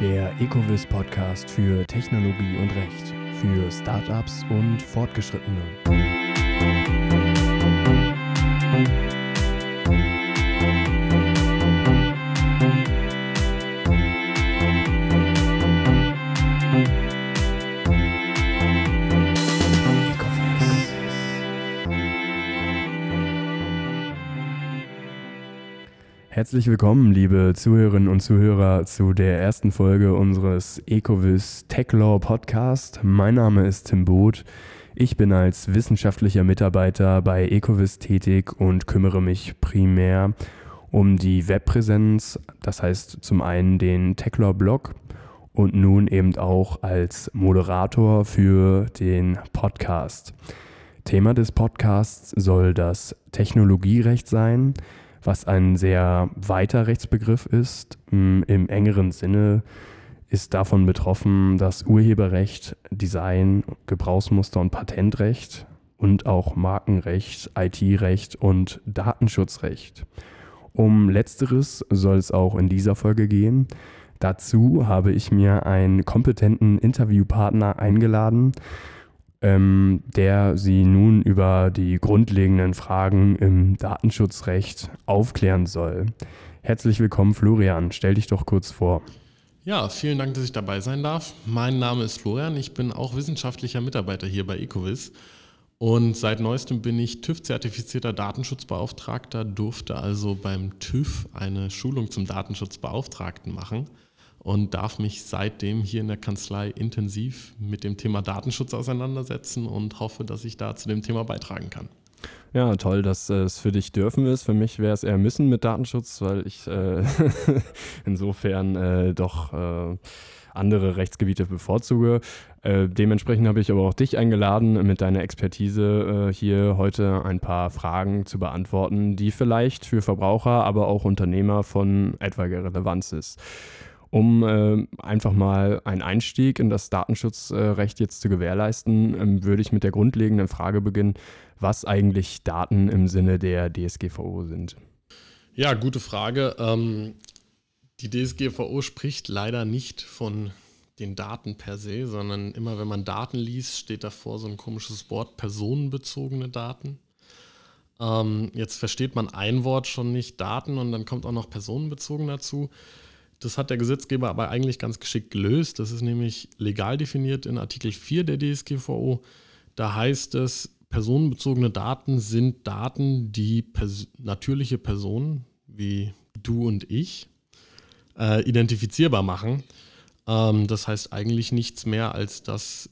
Der Ecovis Podcast für Technologie und Recht für Startups und Fortgeschrittene. Herzlich willkommen, liebe Zuhörerinnen und Zuhörer, zu der ersten Folge unseres Ecovis Tech Law Podcast. Mein Name ist Tim Boot. Ich bin als wissenschaftlicher Mitarbeiter bei Ecovis tätig und kümmere mich primär um die Webpräsenz, das heißt zum einen den Tech Law Blog und nun eben auch als Moderator für den Podcast. Thema des Podcasts soll das Technologierecht sein was ein sehr weiter Rechtsbegriff ist. Mm, Im engeren Sinne ist davon betroffen das Urheberrecht, Design, Gebrauchsmuster und Patentrecht und auch Markenrecht, IT-Recht und Datenschutzrecht. Um letzteres soll es auch in dieser Folge gehen. Dazu habe ich mir einen kompetenten Interviewpartner eingeladen, ähm, der Sie nun über die grundlegenden Fragen im Datenschutzrecht aufklären soll. Herzlich willkommen, Florian. Stell dich doch kurz vor. Ja, vielen Dank, dass ich dabei sein darf. Mein Name ist Florian. Ich bin auch wissenschaftlicher Mitarbeiter hier bei Ecovis. Und seit neuestem bin ich TÜV-zertifizierter Datenschutzbeauftragter, durfte also beim TÜV eine Schulung zum Datenschutzbeauftragten machen und darf mich seitdem hier in der Kanzlei intensiv mit dem Thema Datenschutz auseinandersetzen und hoffe, dass ich da zu dem Thema beitragen kann. Ja, toll, dass äh, es für dich dürfen ist. Für mich wäre es eher müssen mit Datenschutz, weil ich äh, insofern äh, doch äh, andere Rechtsgebiete bevorzuge. Äh, dementsprechend habe ich aber auch dich eingeladen, mit deiner Expertise äh, hier heute ein paar Fragen zu beantworten, die vielleicht für Verbraucher, aber auch Unternehmer von etwaiger Relevanz ist. Um äh, einfach mal einen Einstieg in das Datenschutzrecht jetzt zu gewährleisten, ähm, würde ich mit der grundlegenden Frage beginnen, was eigentlich Daten im Sinne der DSGVO sind. Ja, gute Frage. Ähm, die DSGVO spricht leider nicht von den Daten per se, sondern immer wenn man Daten liest, steht davor so ein komisches Wort, personenbezogene Daten. Ähm, jetzt versteht man ein Wort schon nicht, Daten, und dann kommt auch noch personenbezogen dazu. Das hat der Gesetzgeber aber eigentlich ganz geschickt gelöst. Das ist nämlich legal definiert in Artikel 4 der DSGVO. Da heißt es, personenbezogene Daten sind Daten, die pers natürliche Personen wie du und ich äh, identifizierbar machen. Ähm, das heißt eigentlich nichts mehr, als dass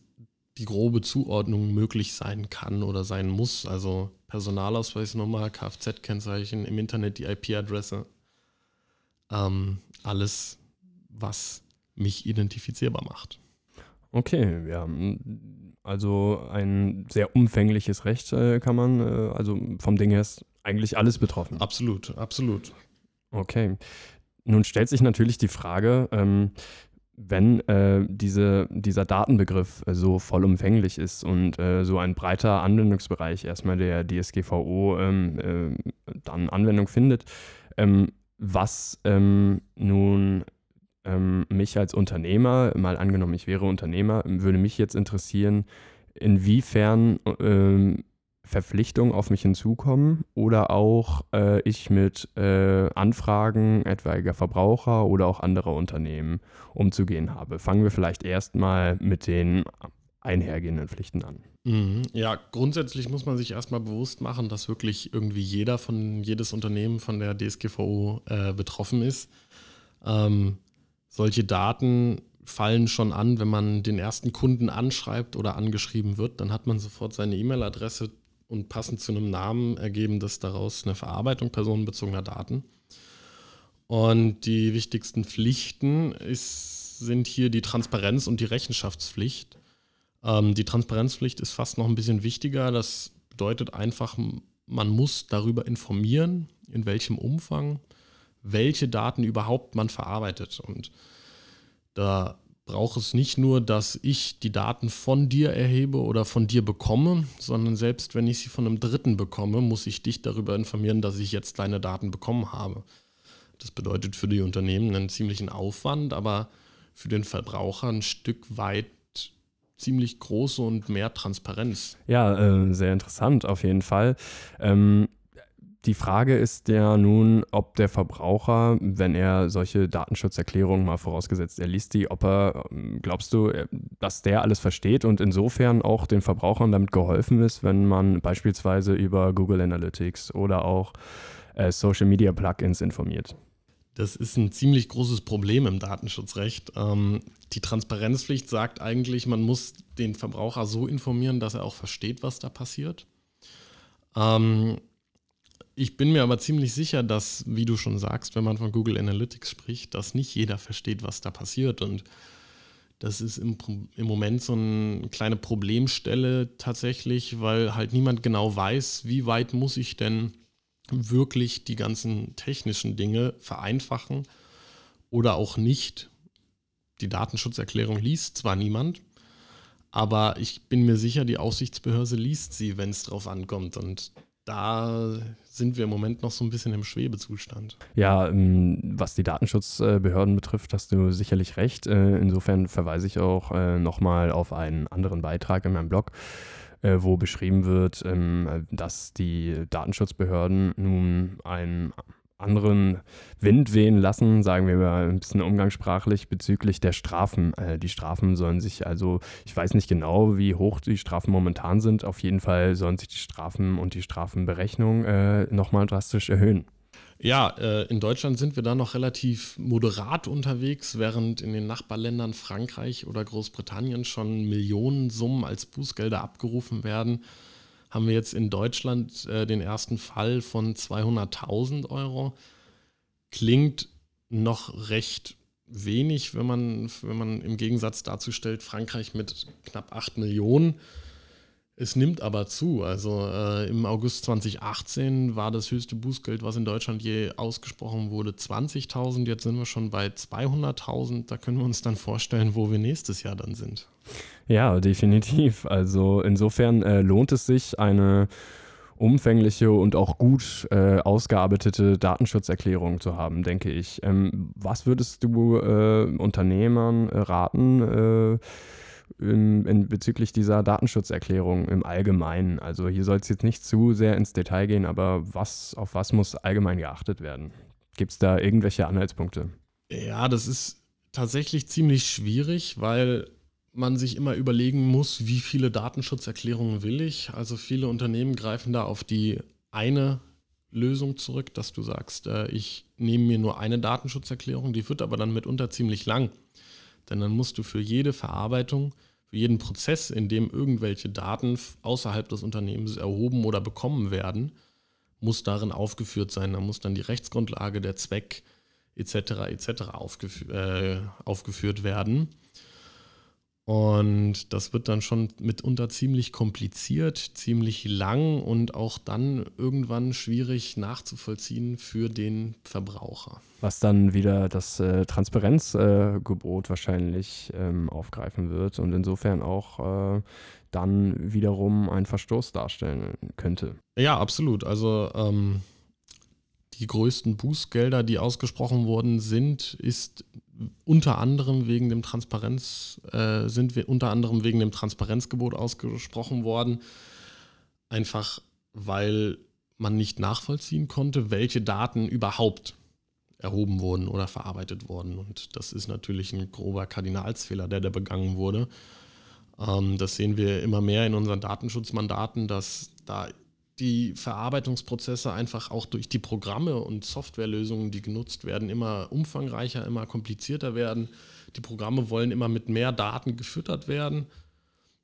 die grobe Zuordnung möglich sein kann oder sein muss. Also Personalausweisnummer, Kfz-Kennzeichen, im Internet die IP-Adresse. Ähm, alles, was mich identifizierbar macht. Okay, ja. Also ein sehr umfängliches Recht äh, kann man, äh, also vom Ding her ist eigentlich alles betroffen. Absolut, absolut. Okay. Nun stellt sich natürlich die Frage, ähm, wenn äh, diese, dieser Datenbegriff äh, so vollumfänglich ist und äh, so ein breiter Anwendungsbereich erstmal der DSGVO ähm, äh, dann Anwendung findet, ähm, was ähm, nun ähm, mich als Unternehmer, mal angenommen, ich wäre Unternehmer, würde mich jetzt interessieren, inwiefern ähm, Verpflichtungen auf mich hinzukommen oder auch äh, ich mit äh, Anfragen etwaiger Verbraucher oder auch anderer Unternehmen umzugehen habe. Fangen wir vielleicht erstmal mit den einhergehenden Pflichten an. Mhm. Ja, grundsätzlich muss man sich erstmal bewusst machen, dass wirklich irgendwie jeder von jedes Unternehmen von der DSGVO äh, betroffen ist. Ähm, solche Daten fallen schon an, wenn man den ersten Kunden anschreibt oder angeschrieben wird, dann hat man sofort seine E-Mail-Adresse und passend zu einem Namen ergeben das daraus eine Verarbeitung personenbezogener Daten. Und die wichtigsten Pflichten ist, sind hier die Transparenz und die Rechenschaftspflicht. Ähm, die Transparenzpflicht ist fast noch ein bisschen wichtiger. Das bedeutet einfach, man muss darüber informieren, in welchem Umfang, welche Daten überhaupt man verarbeitet. Und da braucht es nicht nur, dass ich die Daten von dir erhebe oder von dir bekomme, sondern selbst wenn ich sie von einem Dritten bekomme, muss ich dich darüber informieren, dass ich jetzt deine Daten bekommen habe. Das bedeutet für die Unternehmen einen ziemlichen Aufwand, aber für den Verbraucher ein Stück weit ziemlich große und mehr Transparenz. Ja, äh, sehr interessant auf jeden Fall. Ähm, die Frage ist ja nun, ob der Verbraucher, wenn er solche Datenschutzerklärungen mal vorausgesetzt, er liest die, ob er, ähm, glaubst du, äh, dass der alles versteht und insofern auch den Verbrauchern damit geholfen ist, wenn man beispielsweise über Google Analytics oder auch äh, Social Media Plugins informiert? Das ist ein ziemlich großes Problem im Datenschutzrecht. Ähm, die Transparenzpflicht sagt eigentlich, man muss den Verbraucher so informieren, dass er auch versteht, was da passiert. Ähm, ich bin mir aber ziemlich sicher, dass, wie du schon sagst, wenn man von Google Analytics spricht, dass nicht jeder versteht, was da passiert. Und das ist im, im Moment so eine kleine Problemstelle tatsächlich, weil halt niemand genau weiß, wie weit muss ich denn wirklich die ganzen technischen Dinge vereinfachen oder auch nicht. Die Datenschutzerklärung liest zwar niemand, aber ich bin mir sicher, die Aufsichtsbehörde liest sie, wenn es drauf ankommt. Und da sind wir im Moment noch so ein bisschen im Schwebezustand. Ja, ähm, was die Datenschutzbehörden betrifft, hast du sicherlich recht. Äh, insofern verweise ich auch äh, nochmal auf einen anderen Beitrag in meinem Blog, äh, wo beschrieben wird, ähm, dass die Datenschutzbehörden nun ein anderen Wind wehen lassen, sagen wir mal ein bisschen umgangssprachlich, bezüglich der Strafen. Äh, die Strafen sollen sich also, ich weiß nicht genau, wie hoch die Strafen momentan sind, auf jeden Fall sollen sich die Strafen und die Strafenberechnung äh, nochmal drastisch erhöhen. Ja, äh, in Deutschland sind wir da noch relativ moderat unterwegs, während in den Nachbarländern Frankreich oder Großbritannien schon Millionensummen als Bußgelder abgerufen werden haben wir jetzt in Deutschland äh, den ersten Fall von 200.000 Euro. Klingt noch recht wenig, wenn man, wenn man im Gegensatz dazu stellt, Frankreich mit knapp 8 Millionen. Es nimmt aber zu. Also äh, im August 2018 war das höchste Bußgeld, was in Deutschland je ausgesprochen wurde, 20.000. Jetzt sind wir schon bei 200.000. Da können wir uns dann vorstellen, wo wir nächstes Jahr dann sind. Ja, definitiv. Also insofern äh, lohnt es sich, eine umfängliche und auch gut äh, ausgearbeitete Datenschutzerklärung zu haben, denke ich. Ähm, was würdest du äh, Unternehmern raten äh, in, in, bezüglich dieser Datenschutzerklärung im Allgemeinen? Also hier soll es jetzt nicht zu sehr ins Detail gehen, aber was, auf was muss allgemein geachtet werden? Gibt es da irgendwelche Anhaltspunkte? Ja, das ist tatsächlich ziemlich schwierig, weil man sich immer überlegen muss, wie viele Datenschutzerklärungen will ich. Also viele Unternehmen greifen da auf die eine Lösung zurück, dass du sagst, äh, ich nehme mir nur eine Datenschutzerklärung, die wird aber dann mitunter ziemlich lang. Denn dann musst du für jede Verarbeitung, für jeden Prozess, in dem irgendwelche Daten außerhalb des Unternehmens erhoben oder bekommen werden, muss darin aufgeführt sein. Da muss dann die Rechtsgrundlage, der Zweck etc. etc. Aufgef äh, aufgeführt werden. Und das wird dann schon mitunter ziemlich kompliziert, ziemlich lang und auch dann irgendwann schwierig nachzuvollziehen für den Verbraucher. Was dann wieder das äh, Transparenzgebot äh, wahrscheinlich ähm, aufgreifen wird und insofern auch äh, dann wiederum einen Verstoß darstellen könnte. Ja, absolut. Also ähm, die größten Bußgelder, die ausgesprochen worden sind, ist unter anderem wegen dem Transparenz, äh, sind wir unter anderem wegen dem Transparenzgebot ausgesprochen worden. Einfach weil man nicht nachvollziehen konnte, welche Daten überhaupt erhoben wurden oder verarbeitet wurden. Und das ist natürlich ein grober Kardinalsfehler, der da begangen wurde. Ähm, das sehen wir immer mehr in unseren Datenschutzmandaten, dass da die Verarbeitungsprozesse einfach auch durch die Programme und Softwarelösungen, die genutzt werden, immer umfangreicher, immer komplizierter werden. Die Programme wollen immer mit mehr Daten gefüttert werden.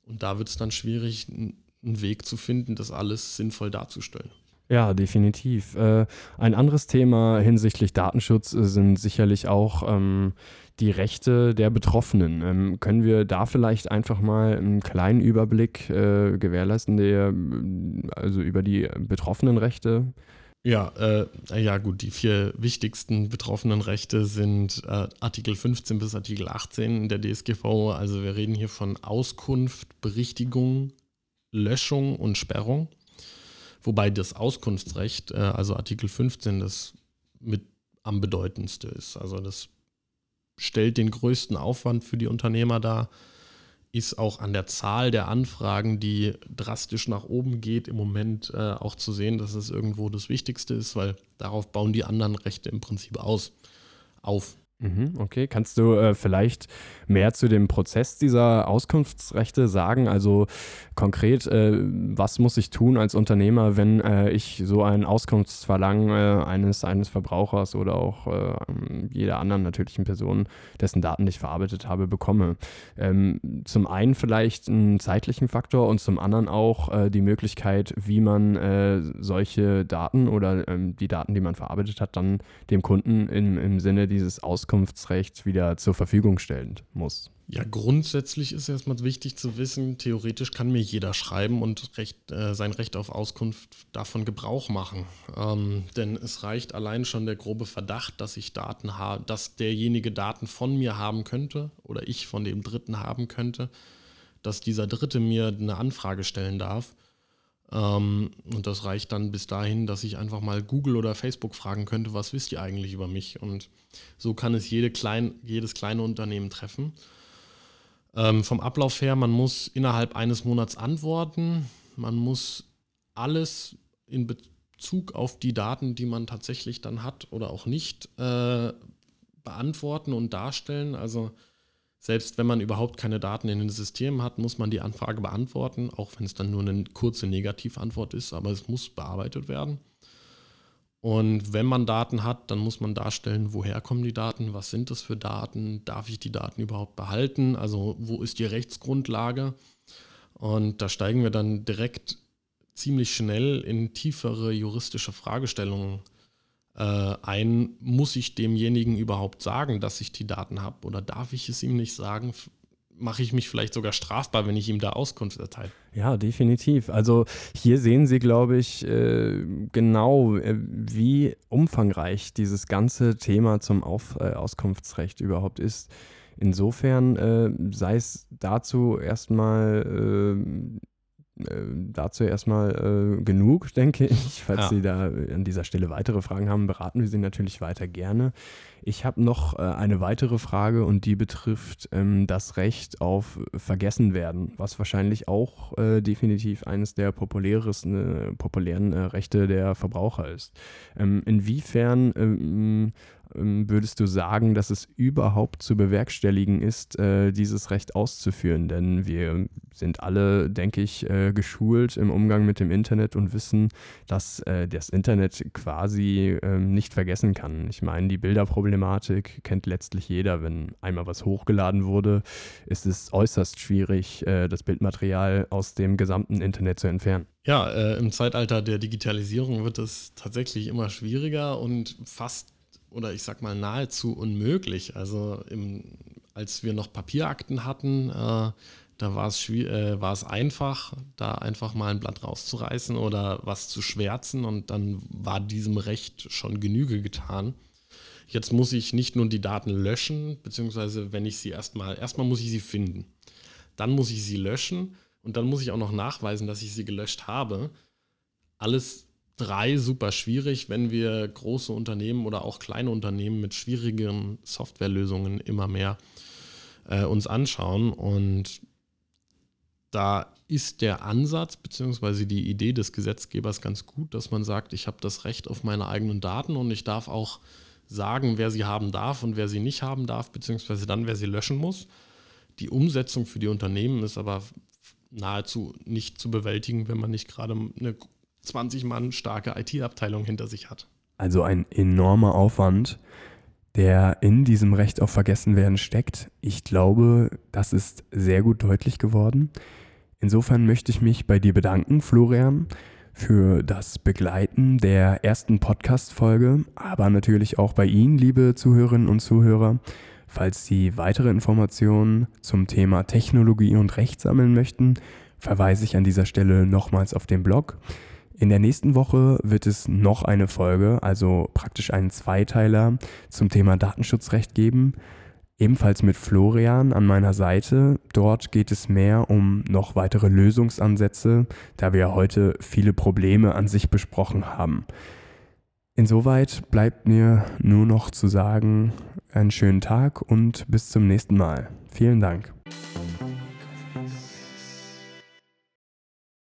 Und da wird es dann schwierig, einen Weg zu finden, das alles sinnvoll darzustellen. Ja, definitiv. Äh, ein anderes Thema hinsichtlich Datenschutz sind sicherlich auch ähm, die Rechte der Betroffenen. Ähm, können wir da vielleicht einfach mal einen kleinen Überblick äh, gewährleisten, der, also über die betroffenen Rechte? Ja, äh, ja gut, die vier wichtigsten betroffenen Rechte sind äh, Artikel 15 bis Artikel 18 der DSGVO. Also wir reden hier von Auskunft, Berichtigung, Löschung und Sperrung. Wobei das Auskunftsrecht, äh, also Artikel 15, das mit am bedeutendste ist. Also das stellt den größten Aufwand für die Unternehmer dar, ist auch an der Zahl der Anfragen, die drastisch nach oben geht, im Moment äh, auch zu sehen, dass es irgendwo das Wichtigste ist, weil darauf bauen die anderen Rechte im Prinzip aus, auf. Mhm, okay, kannst du äh, vielleicht mehr zu dem Prozess dieser Auskunftsrechte sagen? Also konkret, äh, was muss ich tun als Unternehmer, wenn äh, ich so ein Auskunftsverlangen äh, eines, eines Verbrauchers oder auch äh, jeder anderen natürlichen Person, dessen Daten ich verarbeitet habe, bekomme? Ähm, zum einen vielleicht einen zeitlichen Faktor und zum anderen auch äh, die Möglichkeit, wie man solche Daten oder ähm, die Daten, die man verarbeitet hat, dann dem Kunden im, im Sinne dieses Auskunftsverlangens Auskunftsrecht wieder zur Verfügung stellen muss. Ja, grundsätzlich ist erstmal wichtig zu wissen, theoretisch kann mir jeder schreiben und recht, äh, sein Recht auf Auskunft davon Gebrauch machen. Ähm, denn es reicht allein schon der grobe Verdacht, dass ich Daten habe, dass derjenige Daten von mir haben könnte oder ich von dem Dritten haben könnte, dass dieser Dritte mir eine Anfrage stellen darf. Ähm, und das reicht dann bis dahin, dass ich einfach mal Google oder Facebook fragen könnte, was wisst ihr eigentlich über mich? Und so kann es jede klein, jedes kleine Unternehmen treffen. Ähm, vom Ablauf her, man muss innerhalb eines Monats antworten. Man muss alles in Bezug auf die Daten, die man tatsächlich dann hat oder auch nicht, äh, beantworten und darstellen. Also selbst wenn man überhaupt keine Daten in den Systemen hat, muss man die Anfrage beantworten, auch wenn es dann nur eine kurze Negativantwort ist, aber es muss bearbeitet werden. Und wenn man Daten hat, dann muss man darstellen, woher kommen die Daten, was sind das für Daten, darf ich die Daten überhaupt behalten, also wo ist die Rechtsgrundlage. Und da steigen wir dann direkt ziemlich schnell in tiefere juristische Fragestellungen ein, muss ich demjenigen überhaupt sagen, dass ich die Daten habe oder darf ich es ihm nicht sagen? Mache ich mich vielleicht sogar strafbar, wenn ich ihm da Auskunft erteile? Ja, definitiv. Also hier sehen Sie, glaube ich, äh, genau, äh, wie umfangreich dieses ganze Thema zum Auf Auskunftsrecht überhaupt ist. Insofern äh, sei es dazu erstmal äh, äh, dazu erstmal äh, genug, denke ich. Falls ja. Sie da an dieser Stelle weitere Fragen haben, beraten wir Sie natürlich weiter gerne. Ich habe noch äh, eine weitere Frage und die betrifft ähm, das Recht auf Vergessenwerden, was wahrscheinlich auch äh, definitiv eines der populärsten, äh, populären äh, Rechte der Verbraucher ist. Ähm, inwiefern ähm, würdest du sagen, dass es überhaupt zu bewerkstelligen ist, äh, dieses Recht auszuführen? Denn wir sind alle, denke ich, äh, geschult im Umgang mit dem Internet und wissen, dass äh, das Internet quasi ähm, nicht vergessen kann. Ich meine, die Bilderproblematik kennt letztlich jeder. Wenn einmal was hochgeladen wurde, ist es äußerst schwierig, das Bildmaterial aus dem gesamten Internet zu entfernen. Ja, äh, im Zeitalter der Digitalisierung wird es tatsächlich immer schwieriger und fast oder ich sag mal nahezu unmöglich. Also im, als wir noch Papierakten hatten, äh, da war es, äh, war es einfach, da einfach mal ein Blatt rauszureißen oder was zu schwärzen und dann war diesem Recht schon Genüge getan. Jetzt muss ich nicht nur die Daten löschen, beziehungsweise wenn ich sie erstmal, erstmal muss ich sie finden. Dann muss ich sie löschen und dann muss ich auch noch nachweisen, dass ich sie gelöscht habe. Alles drei super schwierig, wenn wir große Unternehmen oder auch kleine Unternehmen mit schwierigen Softwarelösungen immer mehr äh, uns anschauen. Und da ist der Ansatz bzw. die Idee des Gesetzgebers ganz gut, dass man sagt, ich habe das Recht auf meine eigenen Daten und ich darf auch sagen, wer sie haben darf und wer sie nicht haben darf, beziehungsweise dann, wer sie löschen muss. Die Umsetzung für die Unternehmen ist aber nahezu nicht zu bewältigen, wenn man nicht gerade eine 20 Mann starke IT-Abteilung hinter sich hat. Also ein enormer Aufwand, der in diesem Recht auf Vergessenwerden steckt. Ich glaube, das ist sehr gut deutlich geworden. Insofern möchte ich mich bei dir bedanken, Florian, für das Begleiten der ersten Podcast-Folge, aber natürlich auch bei Ihnen, liebe Zuhörerinnen und Zuhörer. Falls Sie weitere Informationen zum Thema Technologie und Recht sammeln möchten, verweise ich an dieser Stelle nochmals auf den Blog. In der nächsten Woche wird es noch eine Folge, also praktisch einen Zweiteiler zum Thema Datenschutzrecht geben. Ebenfalls mit Florian an meiner Seite. Dort geht es mehr um noch weitere Lösungsansätze, da wir heute viele Probleme an sich besprochen haben. Insoweit bleibt mir nur noch zu sagen, einen schönen Tag und bis zum nächsten Mal. Vielen Dank.